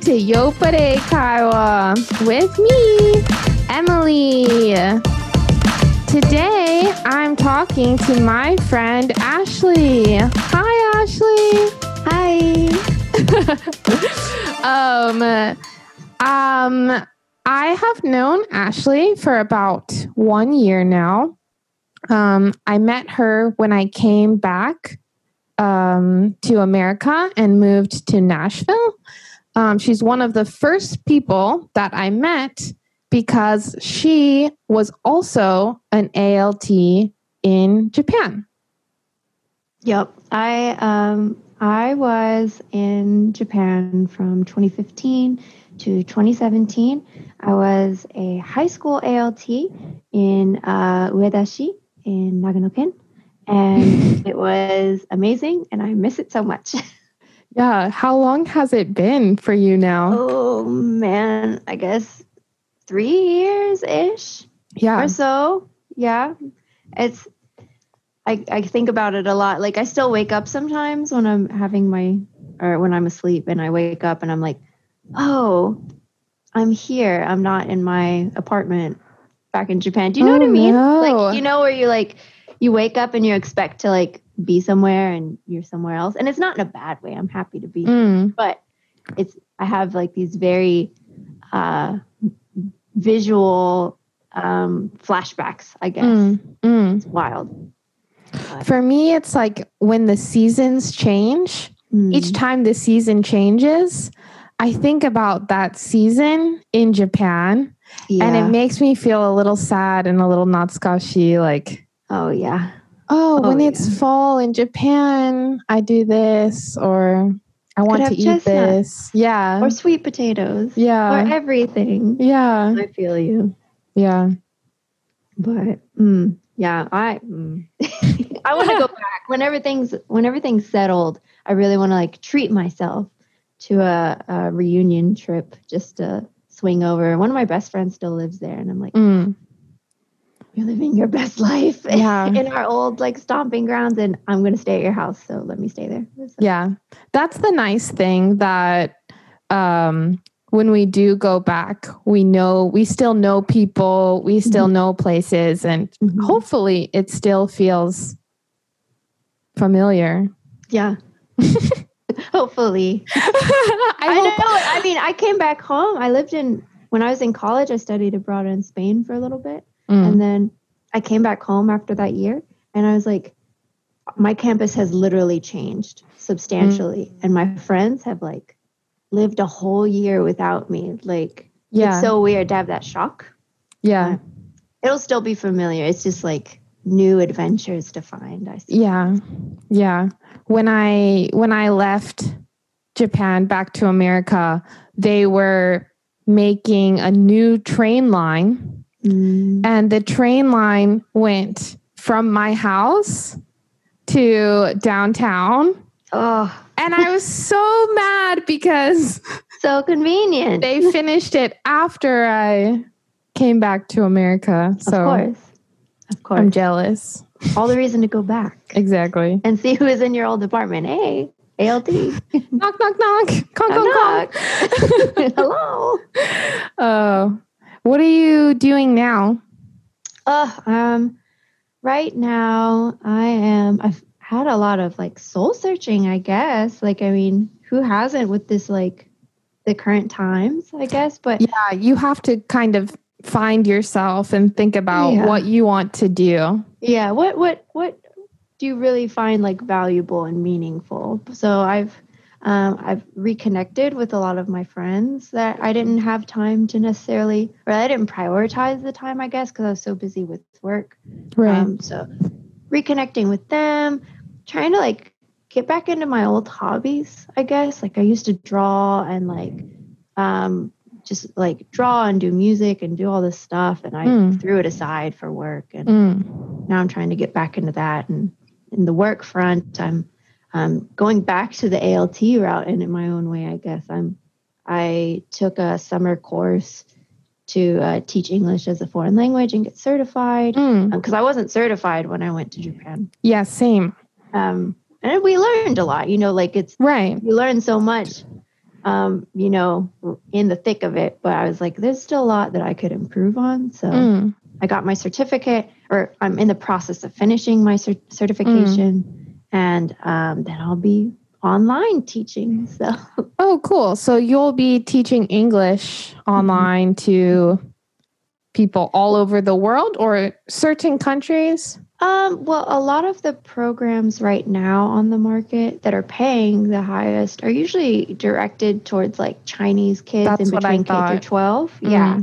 to Yoppare Kaiwa with me, Emily. Today, I'm talking to my friend Ashley. Hi, Ashley. Hi. um, um, I have known Ashley for about one year now. Um, I met her when I came back um, to America and moved to Nashville. Um, she's one of the first people that I met because she was also an ALT in Japan. Yep. I um I was in Japan from 2015 to 2017. I was a high school ALT in uh, Uedashi in Nagano-ken, and it was amazing, and I miss it so much. Yeah. How long has it been for you now? oh man, I guess three years ish yeah. or so. Yeah, it's. I, I think about it a lot. Like I still wake up sometimes when I'm having my or when I'm asleep and I wake up and I'm like, oh, I'm here. I'm not in my apartment back in Japan. Do you know Oh, what I oh, mean? no. Like you know where you like you wake up and you expect to like be somewhere and you're somewhere else. And it's not in a bad way. I'm happy to be Mm. but it's I have like these very uh visual um flashbacks, I guess. Mm. Mm. It's wild. But, For me, it's like when the seasons change, mm, each time the season changes, I think about that season in Japan and it makes me feel a little sad and a little natsukashi like, oh yeah. Oh, Oh, when it's fall in Japan, I do this or I want to eat chestnut. this. Yeah. Or sweet potatoes. yeah. Or everything. yeah. I feel you. Yeah. But mm, yeah, I mm. I want to go back when everything's when everything's settled. I really want to like treat myself to a, a reunion trip just to swing over. One of my best friends still lives there, and I'm like, Mm. You're living your best life Yeah. in our old like stomping grounds, and I'm gonna stay at your house, so let me stay there. So- Yeah. That's the nice thing that um when we do go back, we know we still know people, we still know places and Mhm. hopefully it still feels familiar. Yeah. Hopefully. I, I hope- know. I mean, I came back home. I lived in when I was in college. I studied abroad in Spain for a little bit, Mm. and then I came back home after that year, and I was like, my campus has literally changed substantially, and my friends have like lived a whole year without me. Like, yeah. it's so weird to have that shock. yeah. It'll still be familiar. It's just like new adventures to find. I see. Yeah. Yeah. When I when I left Japan back to America, they were making a new train line Mm. and the train line went from my house to downtown Oh, and I was so mad because so convenient. they finished it after I came back to America. So of course. Of course. I'm jealous. All the reason to go back. Exactly. and see who is in your old apartment. Hey, ALT. knock knock knock. Conk, conk, Knock, conk. Hello. Oh, what are you doing now? Uh, um, right now I am. I've had a lot of like soul searching. I guess. Like, I mean, who hasn't with this like the current times? I guess, but Yeah, you have to kind of find yourself and think about Yeah. what you want to do. yeah. What what what do you really find like valuable and meaningful? So I've. Um, I've reconnected with a lot of my friends that I didn't have time to necessarily, or I didn't prioritize the time, I guess, because I was so busy with work. Right. Um, so reconnecting with them, trying to like get back into my old hobbies, I guess. Like I used to draw and like um just like draw and do music and do all this stuff and I Mm. threw it aside for work and Mm. now I'm trying to get back into that and in the work front I'm um, going back to the ALT route and in my own way I guess I'm I took a summer course to uh, teach English as a foreign language and get certified Mm. because I wasn't certified when I went to Japan. Yeah, same. Um, and we learned a lot, you know, like it's Right. you learn so much um, you know, in the thick of it, but I was like, there's still a lot that I could improve on. So Mm. I got my certificate, or I'm in the process of finishing my cer- certification, and um, then I'll be online teaching. So Oh, cool. So you'll be teaching English online to people all over the world or certain countries? Um, well, a lot of the programs right now on the market that are paying the highest are usually directed towards like Chinese kids That's in between K through thought. 12. Mhm. Yeah.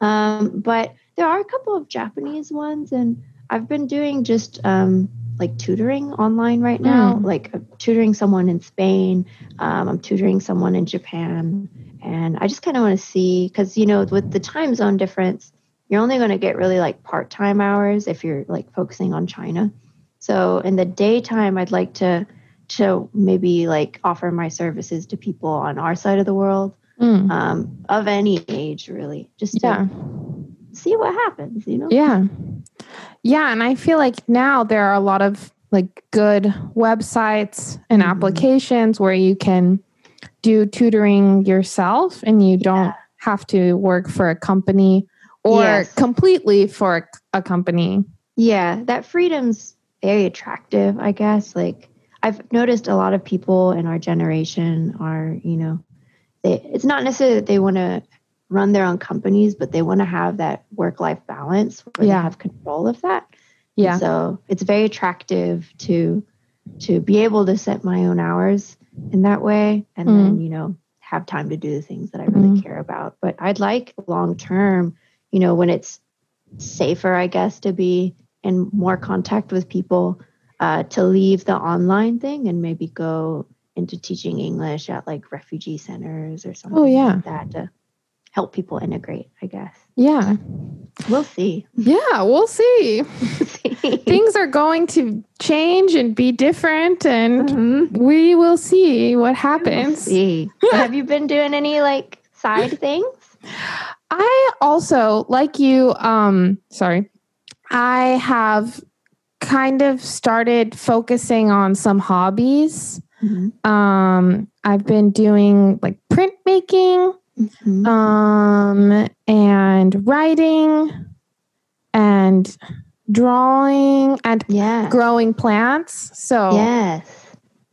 Um, but there are a couple of Japanese ones, and I've been doing just um, like tutoring online right now, Mm. like tutoring someone in Spain. Um, I'm tutoring someone in Japan. And I just kind of want to see, because, you know, with the time zone difference, you're only going to get really like part time hours if you're like focusing on China. So in the daytime, I'd like to to maybe like offer my services to people on our side of the world Mm. um, of any age, really, just to Yeah. See what happens. You know? Yeah. Yeah. And I feel like now there are a lot of like good websites and Mhm. applications where you can do tutoring yourself and you don't have to work for a company or Yes. completely for a company. Yeah, that freedom's very attractive, I guess. Like I've noticed a lot of people in our generation are, you know, they it's not necessarily that they want to run their own companies, but they want to have that work-life balance where Yeah. they have control of that. Yeah. So it's very attractive to to be able to set my own hours in that way and Mm. then, you know, have time to do the things that I really Mm. care about. But I'd like long term, you know, when it's safer, I guess, to be in more contact with people, uh, to leave the online thing and maybe go into teaching English at like refugee centers or something Oh, yeah. like that to help people integrate, I guess. Yeah. We'll see. Yeah. We'll see. see. Things are going to change and be different, and Mhm. we will see what happens. see. Have you been doing any like side things? I also, like you, um, sorry, I have kind of started focusing on some hobbies. Um, I've been doing like printmaking, Mhm. um, and writing and drawing and Yeah. growing plants. So Yes.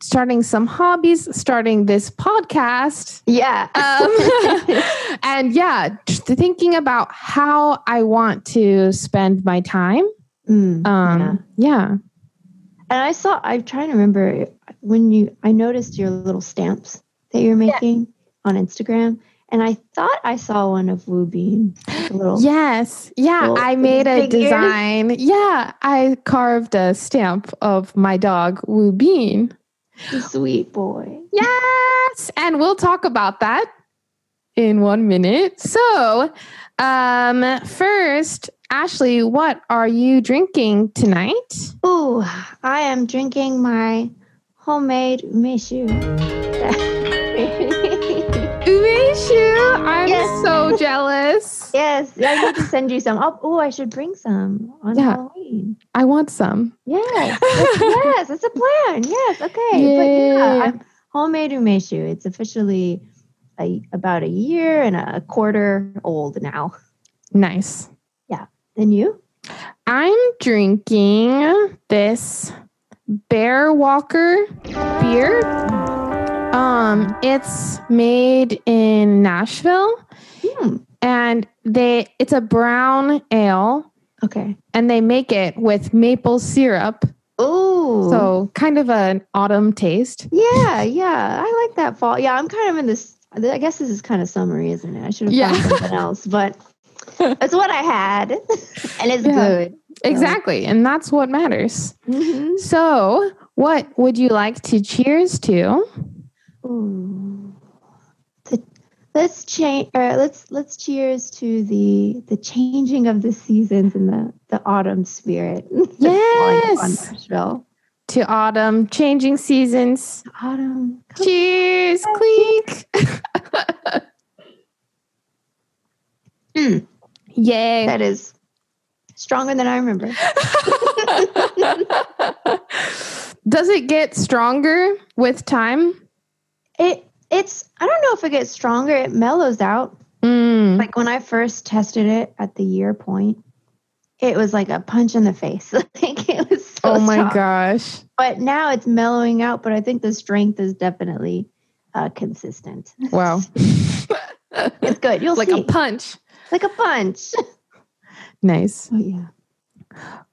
starting some hobbies, starting this podcast. Yeah. Um, and yeah, just thinking about how I want to spend my time. Mm, Um, yeah. yeah. And I saw, I'm trying to remember when you, I noticed your little stamps that you're making on Instagram. And I thought I saw one of Wu Bean. Like Yes. Yeah. I made a ears. design. Yeah. I carved a stamp of my dog, Wu Bean. sweet boy. Yes. And we'll talk about that in one minute. So, um, first, Ashley, what are you drinking tonight? Oh, I am drinking my homemade umeshu. Umeshu. I'm Yes. so jealous. yes, I need to send you some. Oh, oh, I should bring some on Yeah. Halloween. I want some. Yes, that's- yes, it's a plan. Yes, okay. But yeah, I'm homemade umeshu. It's officially a, about a year and a quarter old now. Nice. Yeah, and you? I'm drinking this Bearwalker beer. Um, it's made in Nashville Hmm. and they it's a brown ale Okay. and they make it with maple syrup. Oh, So kind of an autumn taste. yeah, yeah. I like that fall. Yeah, I'm kind of in this. I guess this is kind of summery, isn't it? I should have Yeah. found something else, but that's what I had, and it's Yeah. good. So- Exactly. And that's what matters. Mhm. So, what would you like to cheers to? Ooh. The- let's change. Or let's let's cheers to the the changing of the seasons and the the autumn spirit. Yes. Nashville. To autumn, changing seasons. Autumn. come- Cheers, clink. Mm, Yay. that is stronger than I remember. Does it get stronger with time? It it's I don't know if it gets stronger. It mellows out. Mm. Like when I first tested it at the year point, it was like a punch in the face. like it was so oh my strong. gosh. But now it's mellowing out. But I think the strength is definitely uh, consistent. Wow. it's good. You'll see like see. a punch. like a punch. Nice. Oh yeah.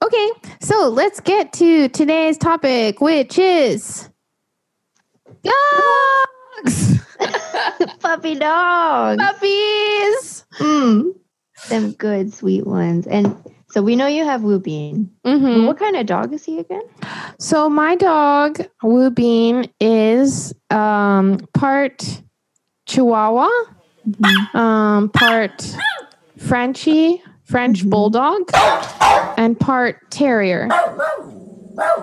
Okay, so let's get to today's topic, which is dogs, Puppy dogs. puppies. Mm. Them good sweet ones. And so we know you have Wu Bean. Mhm. What kind of dog is he again? So my dog Wu Bean is um, part Chihuahua, um, part Frenchie, French Mhm. Bulldog, and part Terrier.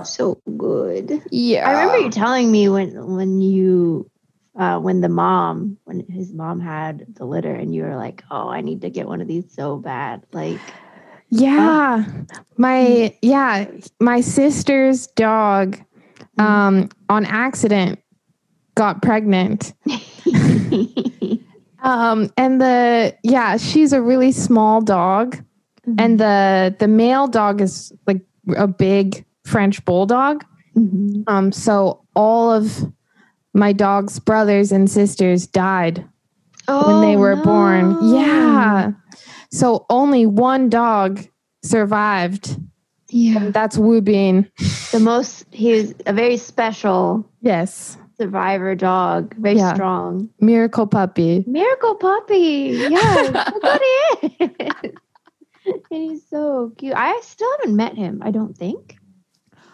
So good. Yeah, I remember you telling me when when you uh, when the mom when his mom had the litter and you were like, oh, I need to get one of these so bad. Like, Yeah. My yeah, my sister's dog um on accident got pregnant. Um and the yeah, she's a really small dog and the the male dog is like a big French bulldog. Mhm. Um so all of my dog's brothers and sisters died when they Oh, were born. Yeah. So only one dog survived. yeah. And that's Wu Bean. The most he was a very special Yes. survivor dog, very Yeah. strong. Miracle puppy. Miracle puppy. Yeah. that's what he is. and he's so cute. I still haven't met him, I don't think.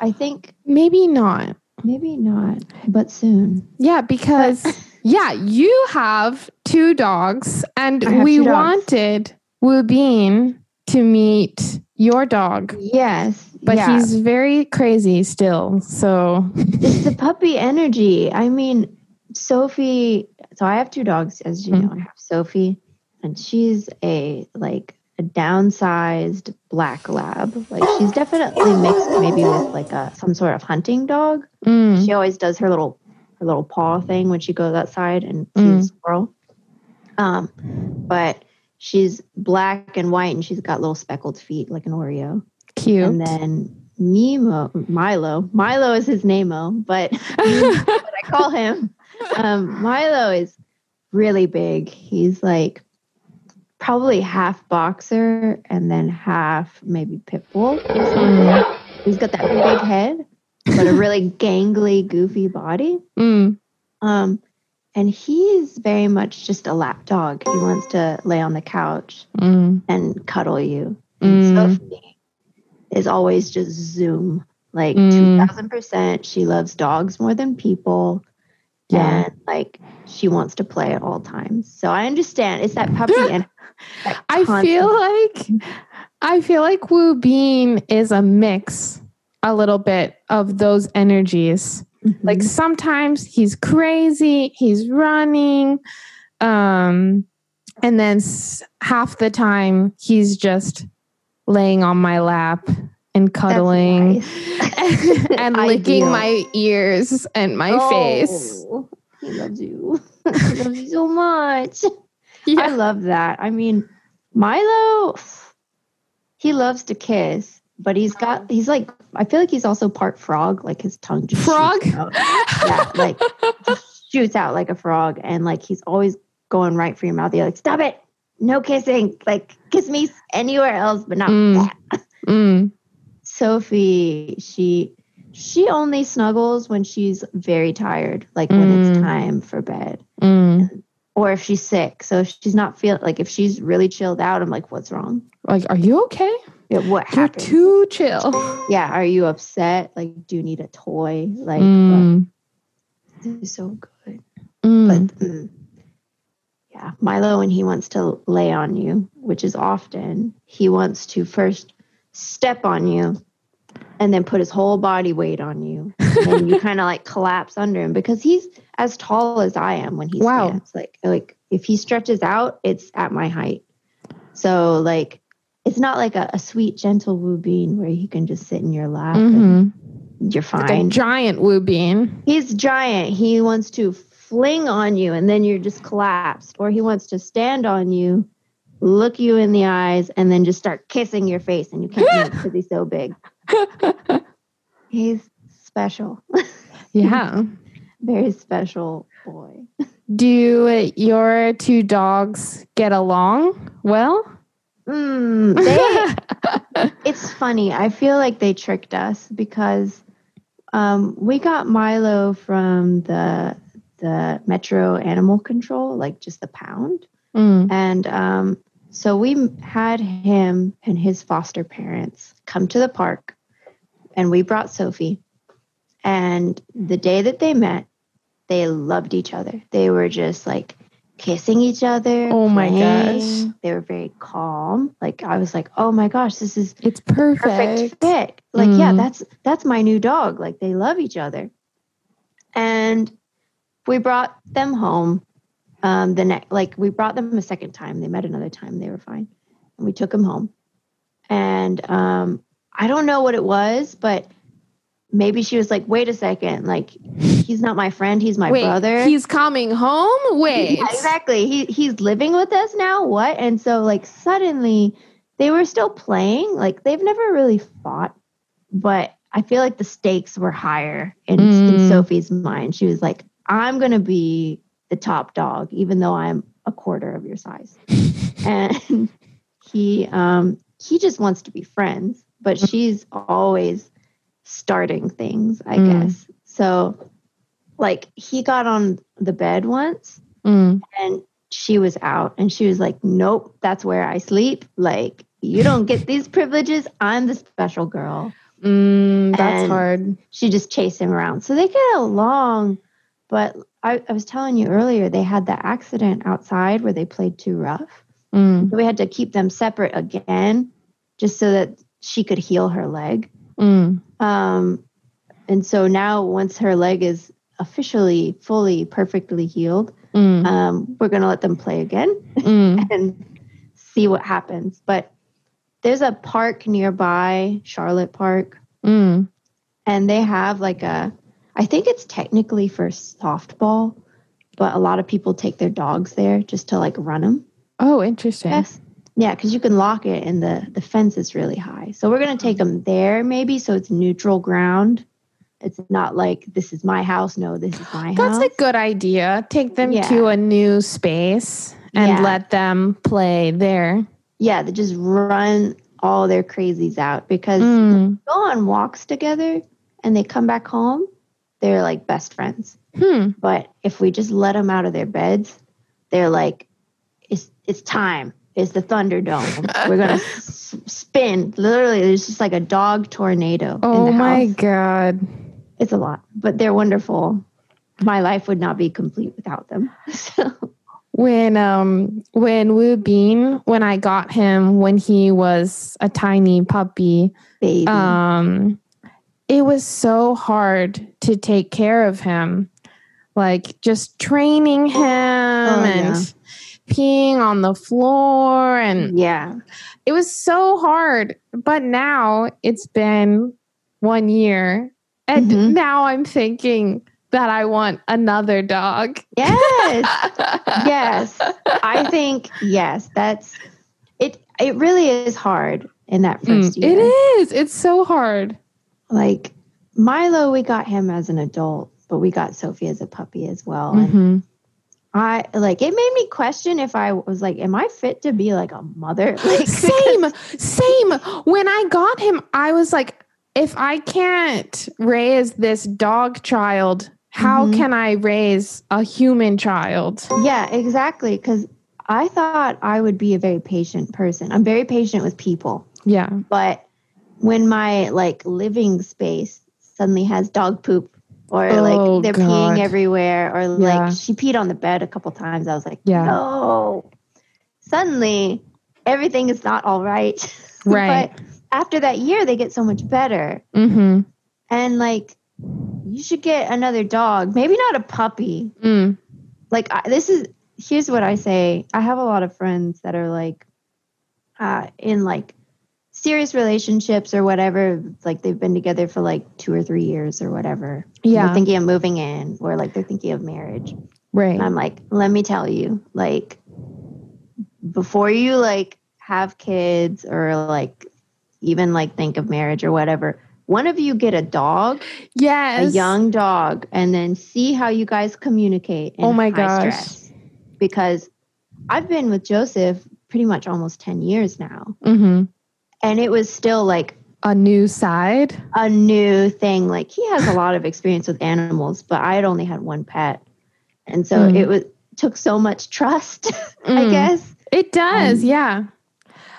I think Maybe not. Maybe not, but soon. Yeah, because yeah, you have two dogs and we dogs. wanted Wu Bean to meet your dog. Yes. But yeah. he's very crazy still. So it's the puppy energy. I mean, Sophie. So I have two dogs, as you Mm. know. I have Sophie, and she's a like a downsized black lab. Like she's definitely mixed, maybe with like a some sort of hunting dog. mm, She always does her little her little paw thing when she goes outside and sees Mm. a squirrel. Um, but she's black and white, and she's got little speckled feet like an Oreo. cute. And then Nemo, Milo, Milo is his name-o, but what I call him. Um, Milo is really big. He's like probably half boxer and then half maybe pit bull. something. He's got that big head, but a really gangly, goofy body. Mm, Um, and he's very much just a lap dog. He wants to lay on the couch mm, and cuddle you. And Mm. Sophie is always just zoom, like Mm. two thousand percent. She loves dogs more than people, Yeah. and like she wants to play at all times. So I understand it's that puppy and I feel like I feel like Wu Bean is a mix a little bit of those energies. Like Mhm. sometimes he's crazy, he's running, um, and then s- half the time he's just laying on my lap and cuddling nice. and licking Ideal. my ears and my face. Oh, He loves you. he loves you so much. I love that. I mean, Milo, he loves to kiss, but he's got, he's like, I feel like he's also part frog, like his tongue just Frog? Yeah, like just shoots out like a frog. And like he's always going right for your mouth. You're like, stop it. No kissing. Like, kiss me anywhere else, but not Mm. that. Mm, Sophie, she, she only snuggles when she's very tired, like when it's Mm. time for bed mm. Or if she's sick. So if she's not feel like if she's really chilled out, I'm like, what's wrong? Like, are you okay? Yeah, what You're happened? too chill. yeah, are you upset? Like, do you need a toy? Like, Mm, is so good. mm. But mm, yeah, Milo, when he wants to lay on you, which is often, he wants to first step on you and then put his whole body weight on you. And you kind of like collapse under him because he's as tall as I am when he Wow. stands. Like, like if he stretches out, it's at my height. So like, it's not like a, a sweet, gentle Wu Bean where he can just sit in your lap and Mhm. you're Like a fine. giant Wu Bean. He's giant. He wants to fling on you and then you're just collapsed, or he wants to stand on you, look you in the eyes, and then just start kissing your face, and you can't move because he's so big. He's special, yeah. very special boy. Do your two dogs get along well? Mm, they, it's funny. I feel like they tricked us because um, we got Milo from the the Metro Animal Control, like just the pound, Mm. and um, so we had him and his foster parents come to the park, and we brought Sophie. And the day that they met, they loved each other. They were just like kissing each other. Oh my playing. gosh. They were very calm. Like I was like, oh my gosh, this is It's perfect perfect. fit. Like, yeah, Mm. that's that's my new dog. Like they love each other. And we brought them home. Um, the next, like we brought them a second time. They met another time. They were fine, and we took them home. And um, I don't know what it was, but maybe she was like, "Wait a second, like he's not my friend. He's my Wait, brother." he's coming home? Wait. Yeah, exactly. He he's living with us now. What? And so like suddenly they were still playing. Like they've never really fought, but I feel like the stakes were higher in, in Mm. Sophie's mind. She was like, I'm gonna be the top dog, even though I'm a quarter of your size. and he um he just wants to be friends, but she's always starting things, I Mm. guess. So like he got on the bed once Mm. and she was out and she was like nope that's where i sleep like you don't get these privileges i'm the special girl Mm, that's And- hard. she just chased him around so they get along but I, I was telling you earlier they had the accident outside where they played too rough Mm. so we had to keep them separate again just so that she could heal her leg Mm. um, and so now once her leg is officially fully perfectly healed Mm. um, we're going to let them play again Mm. and see what happens. But there's a park nearby, Charlotte Park, Mm. and they have like a, I think it's technically for softball, but a lot of people take their dogs there just to like run them. Oh, interesting. Yes. Yeah, because you can lock it and the, the fence is really high. So we're going to take them there maybe so it's neutral ground. It's not like this is my house. No, this is my That's house. That's a good idea. Take them Yeah. to a new space and Yeah. let them play there. yeah, they just run all their crazies out because Mm. go on walks together and they come back home, they're like best friends. Hmm. But if we just let them out of their beds, they're like, it's it's time. It's the Thunderdome. We're gonna s- spin. Literally, there's just like a dog tornado. in Oh the my house. god. It's a lot, but they're wonderful. My life would not be complete without them. So When um when Wu Bean, when I got him when he was a tiny puppy, baby, um it was so hard to take care of him. Like just training him and yeah. Peeing on the floor and yeah, it was so hard. But now it's been one year. And Mhm. now I'm thinking that I want another dog. yes. yes i think yes that's it it really is hard in that Mm, first it year it is It's so hard. like milo we got him as an adult but we got sophie as a puppy as well and Mhm. I like it made me question if i was like am i fit to be like a mother like same, same. When I got him, I was like, if I can't raise this dog child, how Mhm. can I raise a human child? yeah exactly because i thought i would be a very patient person i'm very patient with people Yeah. but when my like living space suddenly has dog poop or Oh, like they're God. peeing everywhere or like Yeah. she peed on the bed a couple times i was like Yeah. no suddenly everything is not all right Right. but after that year they get so much better Mm-hmm. and like you should get another dog maybe not a puppy Mm. like I, this is here's what i say i have a lot of friends that are like uh in like serious relationships or whatever like they've been together for like two or three years or whatever Yeah. they're thinking of moving in or like they're thinking of marriage Right. And I'm like, let me tell you, like, before you like have kids or like even like think of marriage or whatever, one of you get a dog, yes. a young dog, and then see how you guys communicate. in Oh my high gosh. stress. Because I've been with Joseph pretty much almost 10 years now. hmm And it was still like A new side. a new thing. Like he has a lot of experience with animals, but I had only had one pet. And so Mm. it was took so much trust, I Mm. guess. It does. Um, yeah.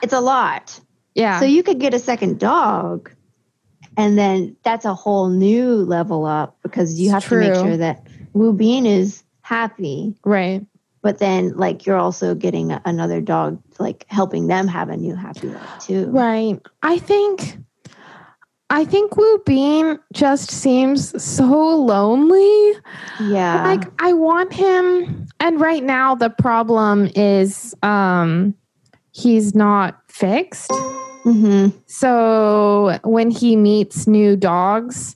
It's a lot. Yeah. So you could get a second dog and then that's a whole new level up because you It's have to make sure that Wu Bean is happy, right. But then like you're also getting another dog like helping them have a new happy life too. Right. I think I think Wu Bean just seems so lonely. Yeah. Like I want him and right now the problem is um he's not fixed. hmm So when he meets new dogs,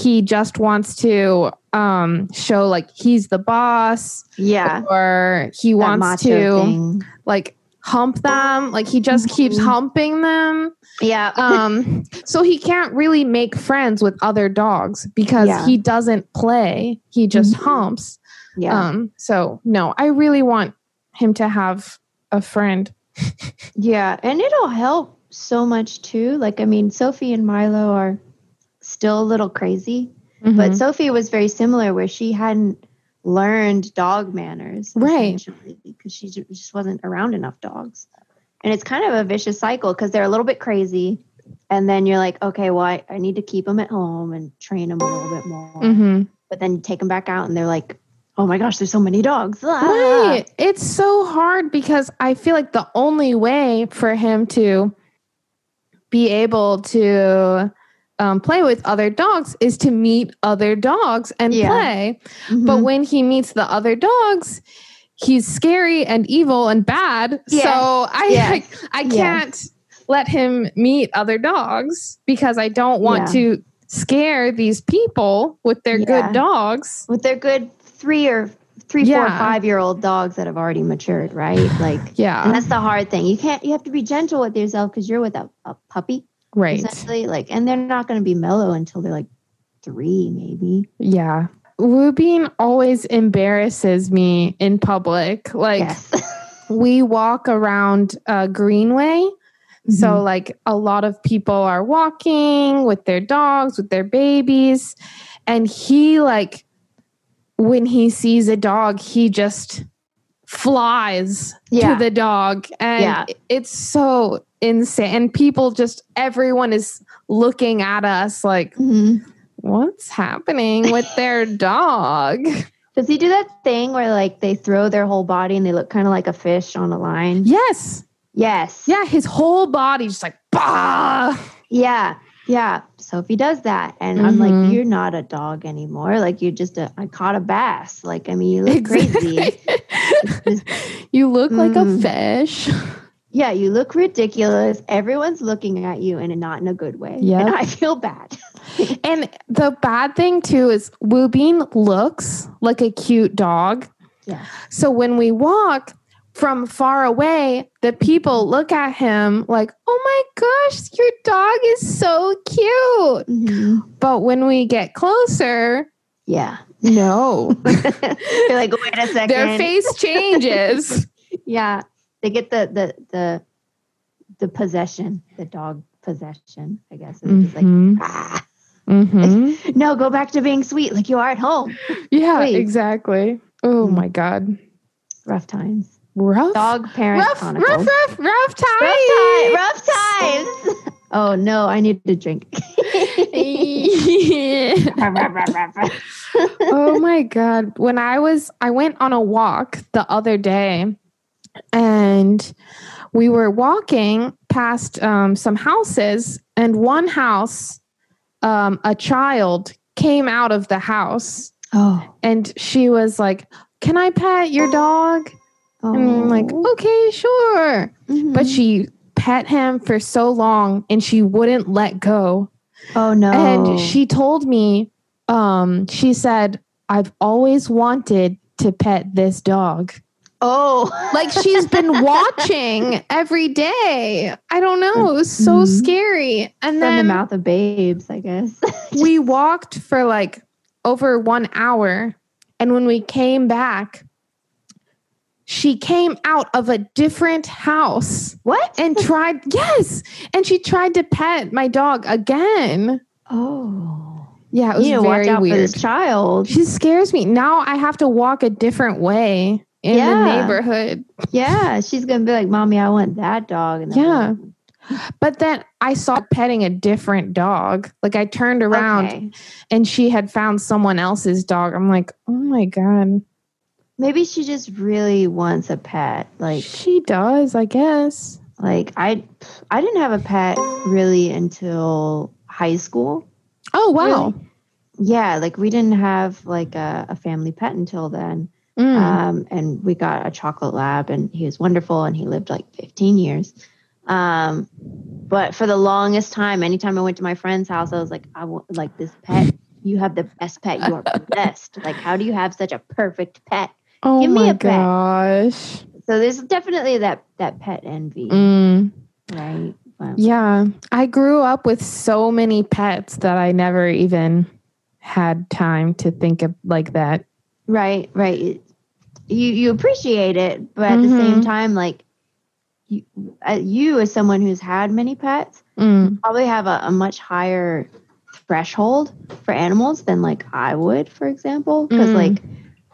he just wants to um show like he's the boss Yeah. or he That wants to thing. like hump them like he just keeps Mhm. humping them Yeah. um so he can't really make friends with other dogs because Yeah. he doesn't play he just Mhm. humps yeah. um so no i really want him to have a friend Yeah, and it'll help so much too. Like, I mean, Sophie and Milo are still a little crazy, but Mhm. Sophie was very similar where she hadn't learned dog manners, Right. Because she just wasn't around enough dogs, and it's kind of a vicious cycle because they're a little bit crazy, and then you're like, okay, well, I, I need to keep them at home and train them a little bit more, Mhm. but then you take them back out, and they're like, oh my gosh, there's so many dogs, Ah. right it's so hard because i feel like the only way for him to be able to um, play with other dogs is to meet other dogs and Yeah. play Mhm. But when he meets the other dogs, he's scary and evil and bad. Yes. So I Yes. I, I can't let him meet other dogs because I don't want Yeah. to scare these people with their Yeah. good dogs. with their good three or three, four, five year old dogs that have already matured, right? Like, yeah. and Yeah. that's the hard thing. You can't. You have to be gentle with yourself because you're with a, a puppy, Right. essentially. Like, and they're not going to be mellow until they're like three, maybe. Yeah. Bean always embarrasses me in public. Like yes. we walk around uh, Greenway. So, Mhm. like, a lot of people are walking with their dogs, with their babies. And he, like, when he sees a dog, he just flies Yeah. to the dog. And Yeah. it's so insane. And people just, everyone is looking at us like, Mhm. what's happening with their dog? Does he do that thing where like they throw their whole body and they look kind of like a fish on a line? Yes. Yes. Yeah. His whole body just like, bah. Yeah. Yeah. Sophie does that. And I'm Mhm. like, you're not a dog anymore. Like, you're just a, I caught a bass. Like, I mean, you look crazy. Exactly. you look like a Mm. fish. Yeah, you look ridiculous. Everyone's looking at you and not in a good way. Yeah. And I feel bad. And the bad thing too is Wu Bean looks like a cute dog. Yeah. So when we walk from far away, the people look at him like, oh my gosh, your dog is so cute. Mhm. But when we get closer, Yeah. no, They're like, wait a second. their face changes. Yeah. They get the the the the possession, the dog possession, I guess. It's like, Mhm. ah, Mhm. no, go back to being sweet like you are at home. Yeah, Please. exactly. Oh Mm. my God. Rough times. Rough. Dog parent rough, chronicles. rough, rough, rough times. Rough, ti- rough times. oh no, I need to drink. oh my god when i was i went on a walk the other day and we were walking past um, some houses and one house um, a child came out of the house oh. and she was like can i pet your dog and i'm like okay sure Mhm. but she pet him for so long and she wouldn't let go oh no. and she told me, um, she said, I've always wanted to pet this dog. Oh, Like she's been watching every day. I don't know. It was so Mhm. scary. And from the mouth of babes, I guess. we walked for like over one hour. And when we came back, she came out of a different house what? and tried, yes. And she tried to pet my dog again. Oh, Yeah, it was you to watch very out for weird. this child. She scares me. Now I have to walk a different way in the neighborhood. Yeah, she's gonna be like, "Mommy, I want that dog." And Yeah. But then I saw petting a different dog. Like I turned around Okay. and she had found someone else's dog. I'm like, oh my God. Maybe she just really wants a pet. Like, she does, I guess. like I, I didn't have a pet really until high school. Oh, wow. Yeah, like we didn't have like a, a family pet until then. Mm. Um, and we got a chocolate lab, and he was wonderful, and he lived like 15 years. Um, but for the longest time, anytime I went to my friend's house, I was like, I want like this pet. You have the best pet. You are blessed. Like, how do you have such a perfect pet? oh give me my a pet. gosh. So there's definitely that that pet envy, Mm. right? But, Yeah. I grew up with so many pets that I never even had time to think of like that. Right, right. You you appreciate it, but at the same Mhm. time, like you, uh, you as someone who's had many pets, Mm. probably have a, a much higher threshold for animals than like I would, for example. Because Mm. like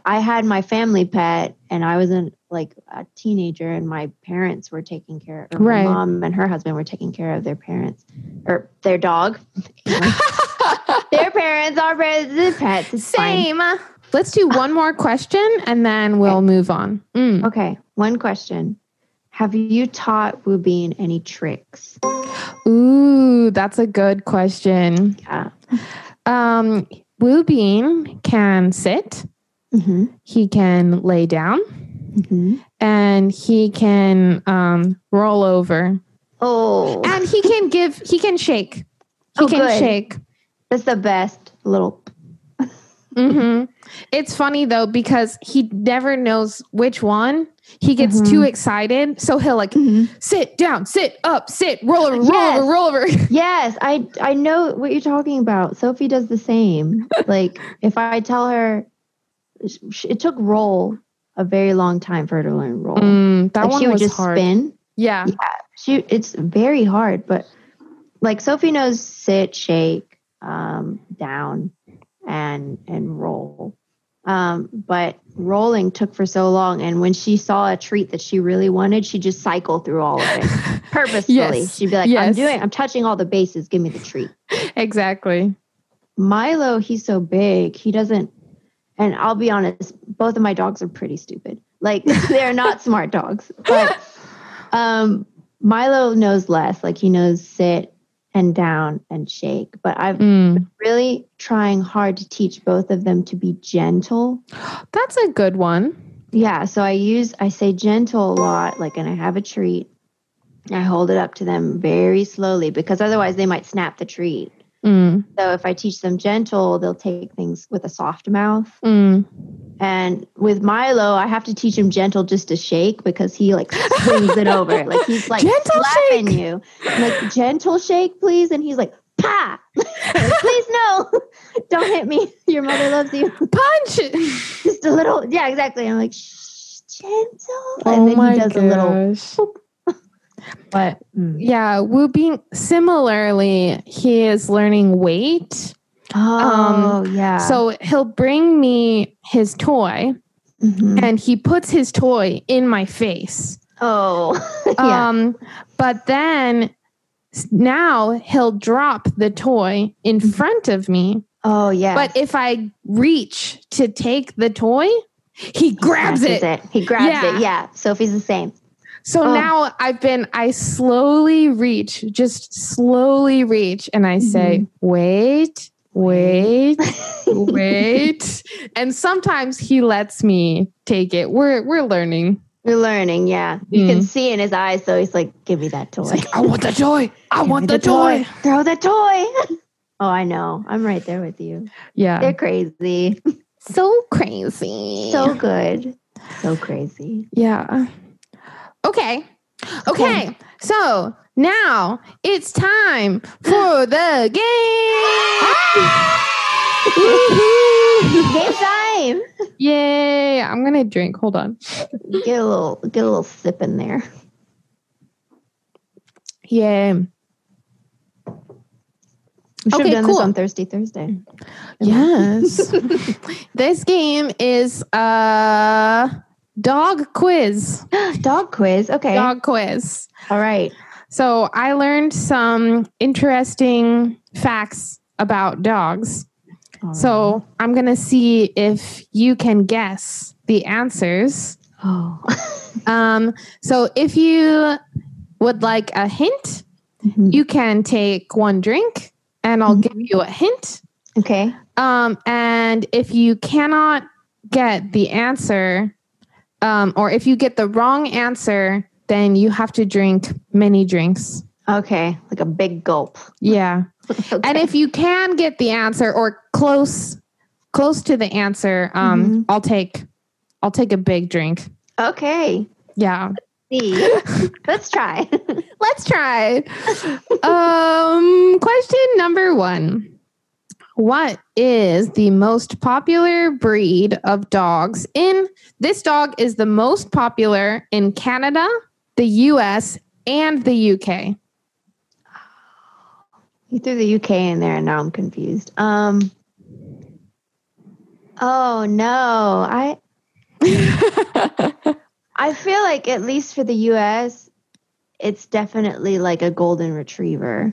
I had my family pet and I was in like a teenager and my parents were taking care of Right. my mom and her husband were taking care of their parents or their dog. their parents, are parents, pets. It's fine. Let's do one more question and then we'll move on. Mm. Okay, one question. Have you taught Wu Bean any tricks? Ooh, that's a good question. Yeah. Um, Wu Bean can sit, Mm-hmm. he can lay down, Mm-hmm. and he can um, roll over. Oh, And he can give, he can shake. He Oh, can good. shake. that's the best little. Hmm It's funny though because he never knows which one. He gets Mhm. too excited, so he'll like sit down, sit up, sit, roll over, roll Yes. over, roll over. Yes, I I know what you're talking about. Sophie does the same. Like if I tell her, it took roll a very long time for her to learn roll. Mm, that like one she would was just hard. spin. Yeah. She it's very hard, but like Sophie knows sit, shake, um, down, and and roll. Um, but rolling took for so long, and when she saw a treat that she really wanted, she just cycled through all of it purposefully. Yes. She'd be like, "I'm doing, I'm touching all the bases. Give me the treat." Exactly. Milo, he's so big, he doesn't. And I'll be honest, both of my dogs are pretty stupid. Like they're not smart dogs, but um, Milo knows less. Like he knows sit and down and shake. But I've Mm, really trying hard to teach both of them to be gentle. that's a good one. Yeah, so I use I say gentle a lot. Like, and I have a treat. I hold it up to them very slowly because otherwise they might snap the treat. Mm, So if I teach them gentle, they'll take things with a soft mouth. mm. And with Milo, I have to teach him gentle just to shake because he like swings it over. Like he's like Gentle slapping shake. you. I'm like, gentle shake, please. And he's like, pa. please no. Don't hit me. Your mother loves you. Punch. Just a little. Yeah, exactly. I'm like, shh, gentle. And oh then he does a little gosh. But mm. Yeah, Wu Bean similarly, he is learning wait. Oh yeah. So he'll bring me his toy Mhm. and he puts his toy in my face. oh yeah. Um, but then now he'll drop the toy in Mhm. front of me. oh yeah. But if I reach to take the toy, he grabs Snatches it. He grabs Yeah. it. Yeah. Sophie's the same. So Oh. now I've been, I slowly reach, just slowly reach, and I say, wait, wait, wait. And sometimes he lets me take it. We're we're learning. You're learning, yeah. You can Mm. see in his eyes, so he's like, "Give me that toy. It's like, I want the toy. I want the toy. Throw the toy." oh, I know. I'm right there with you. Yeah. They're crazy. So crazy. So good. So crazy. yeah. Okay. Okay. Okay. So now it's time for the game. Game time. Yay. I'm going to drink. Hold on. Get a little get a little sip in there. Yay. We should Okay, have done this cool. on Thursday, Thursday. Yes. this game is a dog quiz. Dog quiz. Okay. Dog quiz. All right. So I learned some interesting facts about dogs. So I'm going to see if you can guess the answers. Oh. Um, so if you would like a hint, Mhm. you can take one drink and I'll give Mhm. you a hint. okay. Um, and if you cannot get the answer, um, or if you get the wrong answer, then you have to drink many drinks. Okay. Like a big gulp. Yeah. Okay. And if you can get the answer or close close to the answer, um, Mhm. I'll take I'll take a big drink. okay. Yeah. See. Let's try. Let's try. um, question number one. What is the most popular breed of dogs in this dog is the most popular in Canada, the US, and the UK. you threw the UK in there and now I'm confused. Um Oh no. I I feel like at least for the US it's definitely like a golden retriever.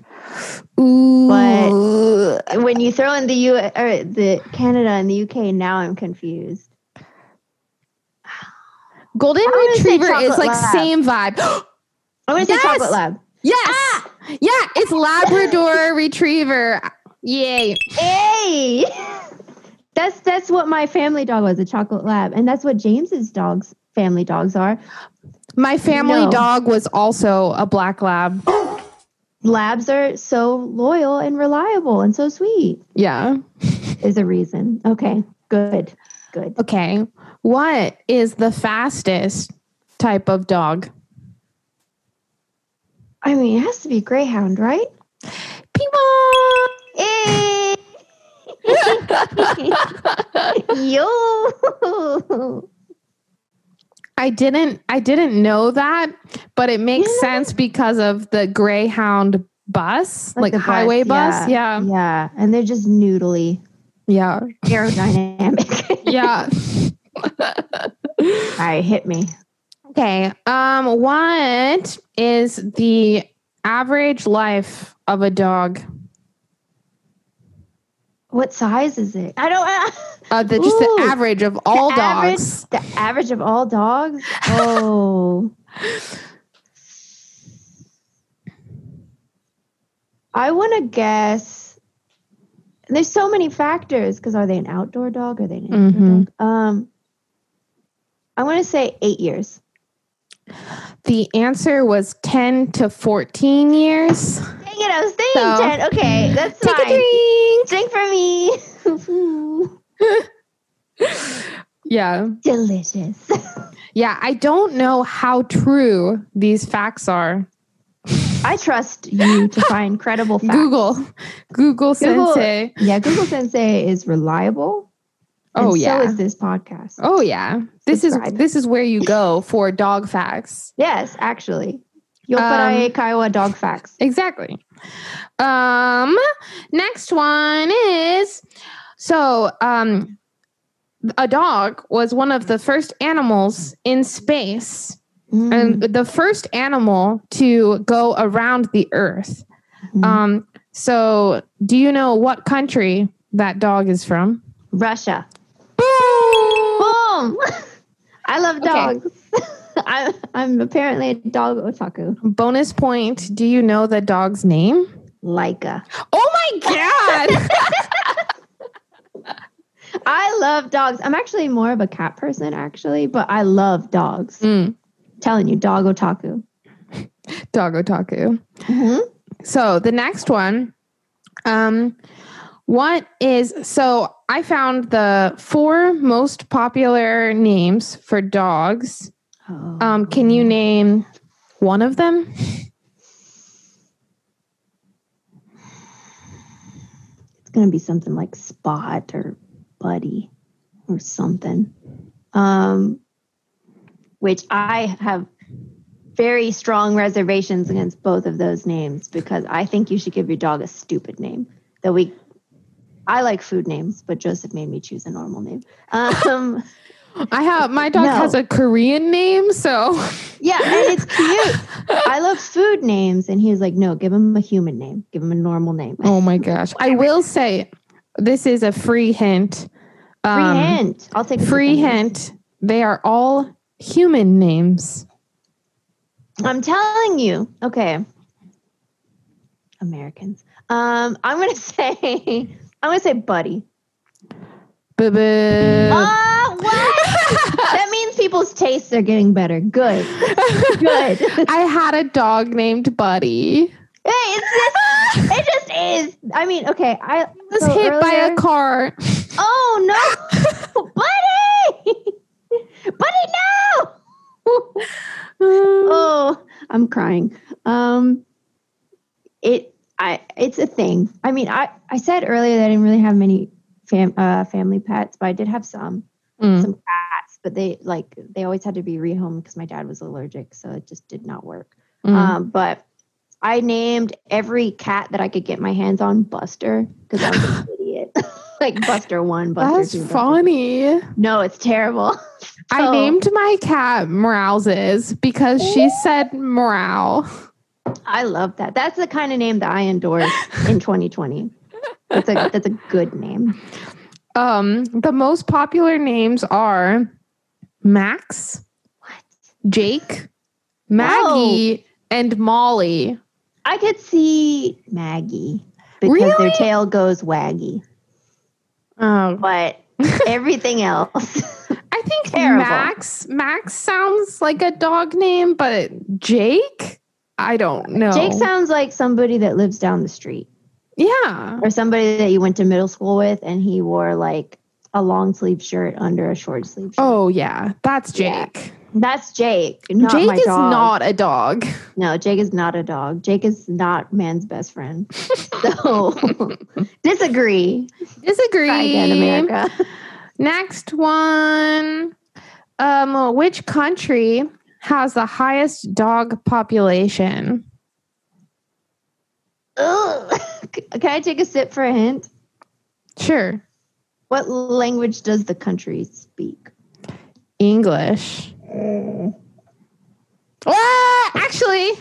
Ooh. When you throw in the U or the Canada and the UK now I'm confused. Golden I'm gonna say Retriever is like lab. same vibe. I'm going to Yes! say chocolate lab. yes. Ah! Yeah, it's Labrador Retriever. Yay. Hey, that's that's what my family dog was, a chocolate lab, and that's what James's dogs family dogs are. My family No. dog was also a black lab. Labs are so loyal and reliable and so sweet. Yeah. Is a reason. Okay, good, good. Okay. What is the fastest type of dog? I mean, it has to be greyhound, right? Peemon! Eh. Hey, yo. I didn't I didn't know that, but it makes Yeah. sense because of the Greyhound bus, like, the bus, highway bus. Yeah. yeah, and they're just noodly, Yeah. aerodynamic. Yeah. All right, hit me. okay. Um what is the average life of a dog? What size is it? I don't. Uh, the, just Ooh. the average of all the average, dogs. the average of all dogs. Oh, I want to guess. There's so many factors because are they an outdoor dog? Are they an indoor Mhm. dog? Um, I want to say eight years. The answer was 10 to 14 years. Dang it! I was thinking So, ten. Okay, that's Take fine. Drink. For me. Yeah. Delicious. Yeah. I don't know how true these facts are. I trust you to find credible facts. Google. Google Google- Sensei. Yeah, Google Sensei is reliable. Oh, yeah. So is this podcast. Oh yeah. This is this is where you go for dog facts. Yes, actually. Yoppare Kaiwa dog facts. Exactly. Um next one is so um a dog was one of the first animals in space Mm. and the first animal to go around the earth. Mhm. Um so do you know what country that dog is from? Russia. Boom! Boom! I love Okay. Dogs. I'm, apparently a dog otaku. Bonus point, do you know the dog's name? Laika. Oh my god. I love dogs. I'm actually more of a cat person, actually, but I love dogs. Mm, telling you, dog otaku. dog otaku. Mhm. So the next one, um, What is so? I found the four most popular names for dogs. Oh. Um, can you name one of them? It's gonna be something like Spot or Buddy or something. Um, which I have very strong reservations against both of those names because I think you should give your dog a stupid name. Though we, I like food names, but Joseph made me choose a normal name. Um, I have my dog No. has a Korean name, so yeah, and it's cute. I love food names, and he was like, "No, give him a human name. Give him a normal name." oh my gosh. I will say this is a free hint. Free Um, hint. I'll take Free hint. They are all human names. I'm telling you. Okay. Americans. Um, I'm gonna say I'm gonna say buddy. Boo boo. Ah, what? That means people's tastes are getting better. Good. Good. I had a dog named Buddy. Hey, it's just it just is. I mean, okay, I Was so hit by a car. Oh no, buddy! buddy, no! oh, I'm crying. Um, it, I, it's a thing. I mean, I, I said earlier that I didn't really have many fam, uh, family pets, but I did have some, Mm. some cats. But they like they always had to be rehomed because my dad was allergic, so it just did not work. Mm. Um, but I named every cat that I could get my hands on Buster because I was an idiot. like Buster one, Buster That's two. Buster funny. no, it's terrible. I named my cat Morales's because she said morale. I love that. That's the kind of name that I endorse in 2020. That's a that's a good name. Um, the most popular names are Max, Jake, Maggie, oh. and Molly. I could see Maggie because their tail goes waggy, Oh, but everything else. I think Terrible. Max. Max sounds like a dog name, but Jake, I don't know. Jake sounds like somebody that lives down the street yeah. or somebody that you went to middle school with, and he wore like a long sleeve shirt under a short sleeve shirt. Oh yeah, that's Yeah. Jake. that's Jake. Not Jake is dog. not a dog. No, Jake is not a dog. Jake is not man's best friend. So disagree. Disagree. Try again, America. Next one. Um, which country has the highest dog population? Ugh. Can I take a sip for a hint? Sure. What language does the country speak? English. Ah, actually,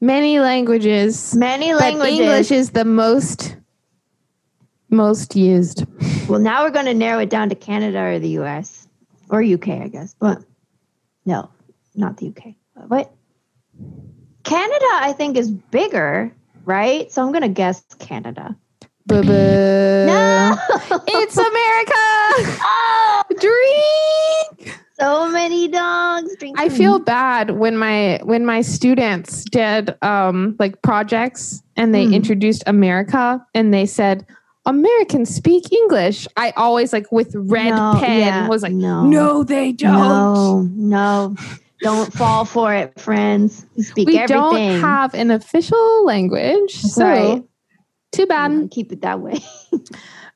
many languages. Many languages. English is the most most used. well, now we're going to narrow it down to Canada or the US or UK, I guess. But no, not the UK. What? Canada, I think, is bigger, right? So I'm going to guess Canada. Boo boo. No! It's America. oh, Drink. so many dogs drinking. I feel bad when my when my students did um like projects and they Hmm. introduced America and they said Americans speak English. I always like with red No, pen yeah, was like no. no, they don't. No, no. Don't fall for it, friends. We speak we everything. don't have an official language. That's so right. Too bad. Keep it that way.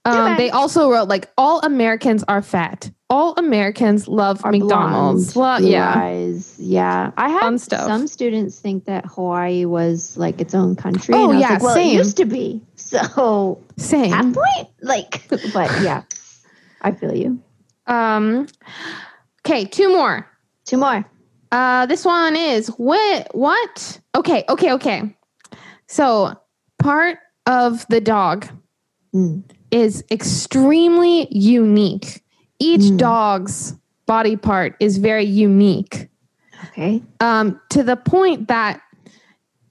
Um, they also wrote like all Americans are fat. All Americans love McDonald's. blonde, Well, yeah. eyes. Yeah. I had stuff. some students think that Hawaii was like its own country. Oh, yeah, like, well, same. it used to be. So Same. at point, like, but yeah, I feel you. Um, okay, two more. Two more. Uh, this one is what? What? Okay, okay, okay. So part of the dog Mm. is extremely unique. Each Mm. dog's body part is very unique. Okay. Um, to the point that,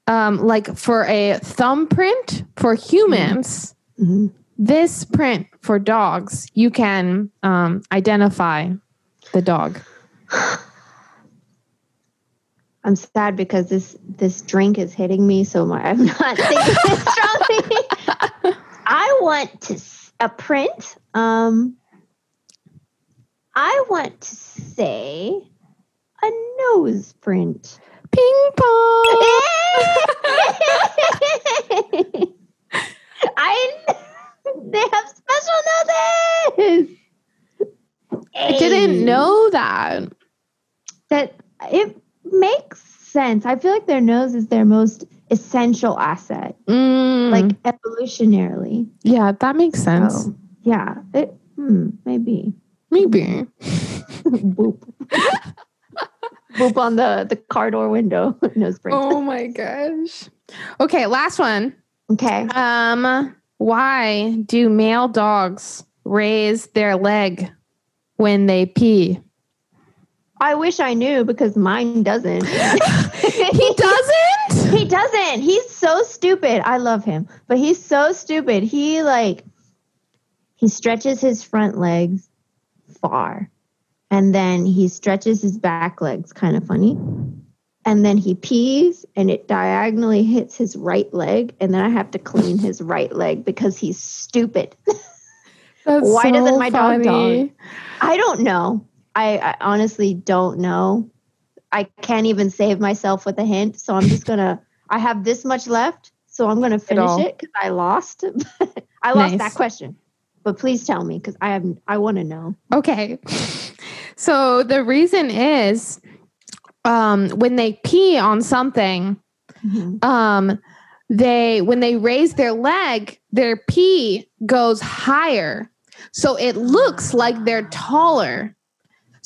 um, like for a thumbprint for humans, Mhm. this print for dogs, you can um, identify the dog. I'm sad because this this drink is hitting me so much. I'm not thinking strongly. I want to a print. Um, I want to say a nose print. Ping pong. I they have special noses. I didn't know that. that it makes sense. I feel like their nose is their most essential asset, Mm, like evolutionarily. yeah, that makes sense. So, yeah, it hmm, maybe Maybe. boop boop on the the car door window nose print. Oh my gosh. Okay, last one. Okay, Um, why do male dogs raise their leg when they pee? I wish I knew because mine doesn't. He doesn't? He doesn't. He's so stupid. I love him, but he's so stupid. He like he stretches his front legs far, and then he stretches his back legs kind of funny. And then he pees and it diagonally hits his right leg, and then I have to clean his right leg because he's stupid. That's Why doesn't so my dog funny. I don't know. I, I honestly don't know. I can't even save myself with a hint, so I'm just gonna. I have this much left, so I'm gonna finish it because I lost. I lost Nice. that question, but please tell me because I have. I want to know. Okay. So the reason is um when they pee on something, um they when they raise their leg, their pee goes higher. So it looks like they're taller.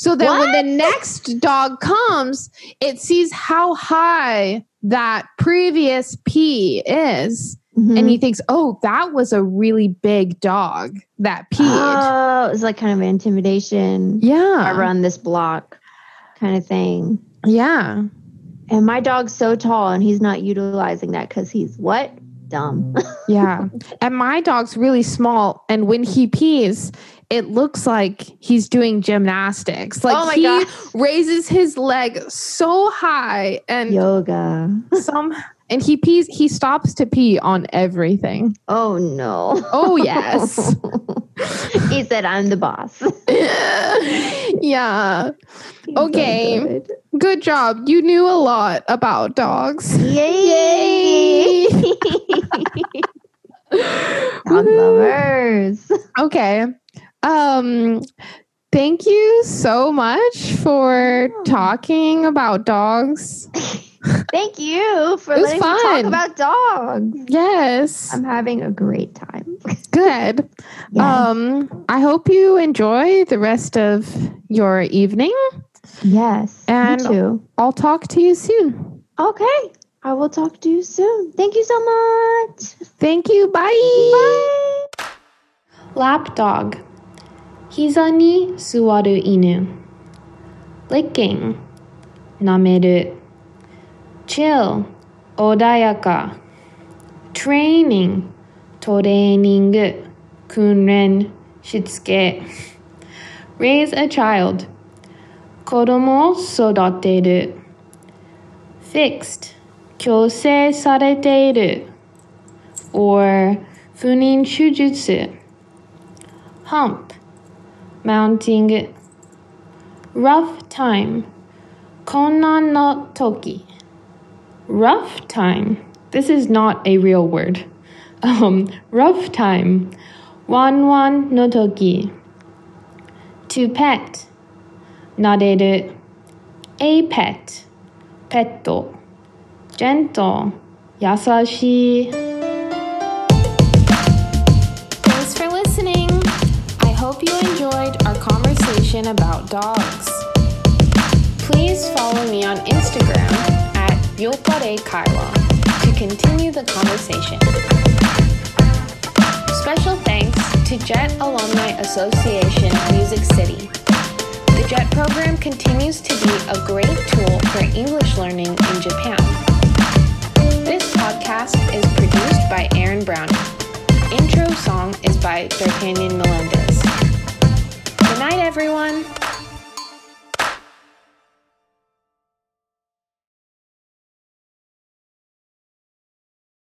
So that when the next dog comes, it sees how high that previous pee is. Mhm. And he thinks, oh, that was a really big dog that peed. Oh, it's like kind of intimidation. yeah. Around this block, kind of thing. Yeah. And my dog's so tall, and he's not utilizing that because he's what dumb. Yeah. and my dog's really small. And when he pees, it looks like he's doing gymnastics. Like Oh he God. raises his leg so high and Yoga. some and he pees, he stops to pee on everything. Oh no. Oh yes. he said, "I'm the boss." yeah. He's so Okay. good. Good job. You knew a lot about dogs. Yay! Dog lovers. Okay. Um thank you so much for talking about dogs. Thank you for It was letting me talk about dogs. Yes. I'm having a great time. Good. Yes. Um I hope you enjoy the rest of your evening. yes. and- me too. I'll talk to you soon. Okay. I will talk to you soon. Thank you so much. Thank you. Bye. Bye. Lap dog. Hiza ni suwaru inu. Licking. Nameru. Chill. Odayaka. Training. Training. Kunren. Shitsuke. Raise a child. Kodomo sodateru. Fixed. 矯正されている or 不妊手術 hump mounting rough time 困難の時 rough time this is not a real word um, rough time ワンワンの時 to pet 撫でる a pet ペット gentle 優しい Conversation about dogs. Please follow me on Instagram at Yoppare Kaiwa to continue the conversation. Special thanks to Jet Alumni Association Music City. The JET program continues to be a great tool for English learning in Japan. This podcast is produced by Aaron Browning. Intro song is by D'Artagnan Melendez. Night, everyone.